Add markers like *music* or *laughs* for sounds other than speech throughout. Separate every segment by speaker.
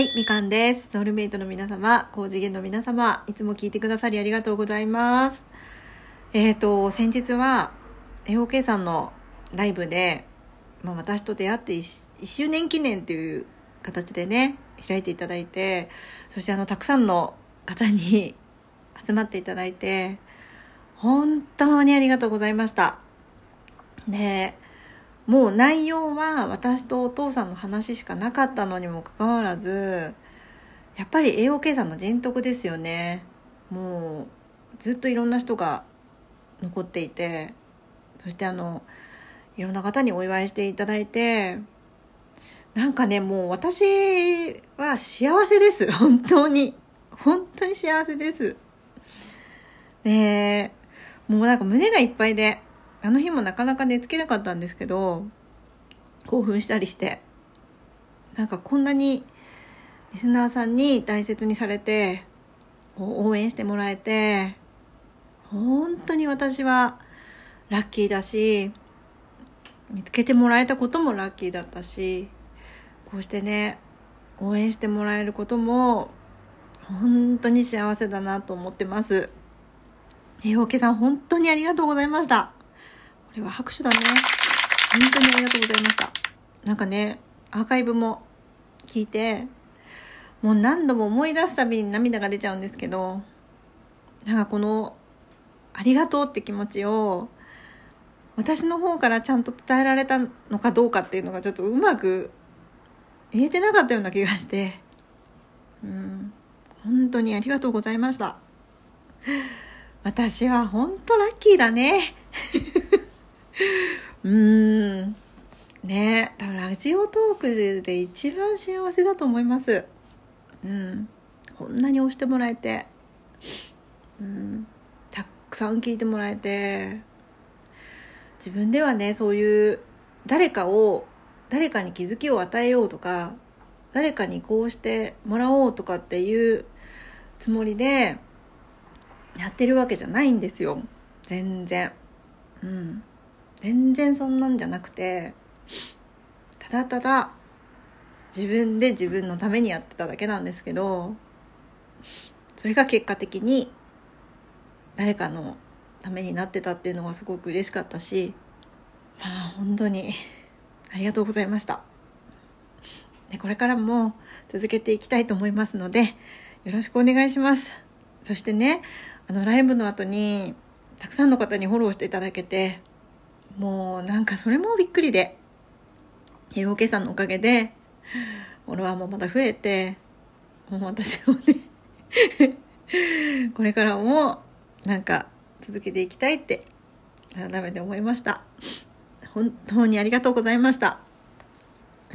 Speaker 1: はい、みかんです。ソウルメイトの皆様、高次元の皆様、いつも聞いてくださりありがとうございます。えっ、と、先日は、AOK さんのライブで、まあ、私と出会って 1, 周年記念っていう形でね、開いていただいて、そしてあの、たくさんの方に *laughs* 集まっていただいて、本当にありがとうございました。で、もう内容は私とお父さんの話しかなかったのにもかかわらずやっぱり AOK さんの人徳ですよね。もうずっといろんな人が残っていてそしてあのいろんな方にお祝いしていただいてなんかねもう私は幸せです。本当に。本当に幸せです。でもうなんか胸がいっぱいであの日もなかなか寝つけなかったんですけど興奮したりしてなんかこんなにリスナーさんに大切にされて応援してもらえて本当に私はラッキーだし見つけてもらえたこともラッキーだったしこうしてね応援してもらえることも本当に幸せだなと思ってます。えおけさん本当にありがとうございました。これは拍手だね。本当にありがとうございました。なんかね、アーカイブも聞いて、もう何度も思い出すたびに涙が出ちゃうんですけど、なんかこの、ありがとうって気持ちを、私の方からちゃんと伝えられたのかどうかっていうのがちょっとうまく言えてなかったような気がして、うん、本当にありがとうございました。*laughs* 私は本当ラッキーだね。うーん。ね多分ラジオトークで一番幸せだと思います。うん。こんなに押してもらえて、うん。たくさん聞いてもらえて、自分ではね、そういう誰かを、誰かに気づきを与えようとか、誰かにこうしてもらおうとかっていうつもりでやってるわけじゃないんですよ。全然。うん。全然そんなんじゃなくてただただ自分で自分のためにやってただけなんですけどそれが結果的に誰かのためになってたっていうのがすごく嬉しかったしまあ本当にありがとうございました。でこれからも続けていきたいと思いますのでよろしくお願いします。そしてねあのライブの後にたくさんの方にフォローしていただけてもうなんかそれもびっくりで、AOK さんのおかげで、フォロワーもまた増えて、もう私もねこれからもなんか続けていきたいって改めて思いました。本当にありがとうございました。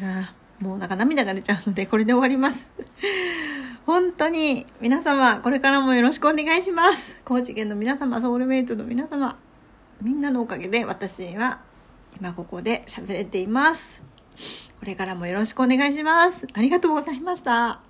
Speaker 1: あもうなんか涙が出ちゃうのでこれで終わります。本当に皆様これからもよろしくお願いします。高知県の皆様、ソウルメイトの皆様、みんなのおかげで私は今ここで喋れています。これからもよろしくお願いします。ありがとうございました。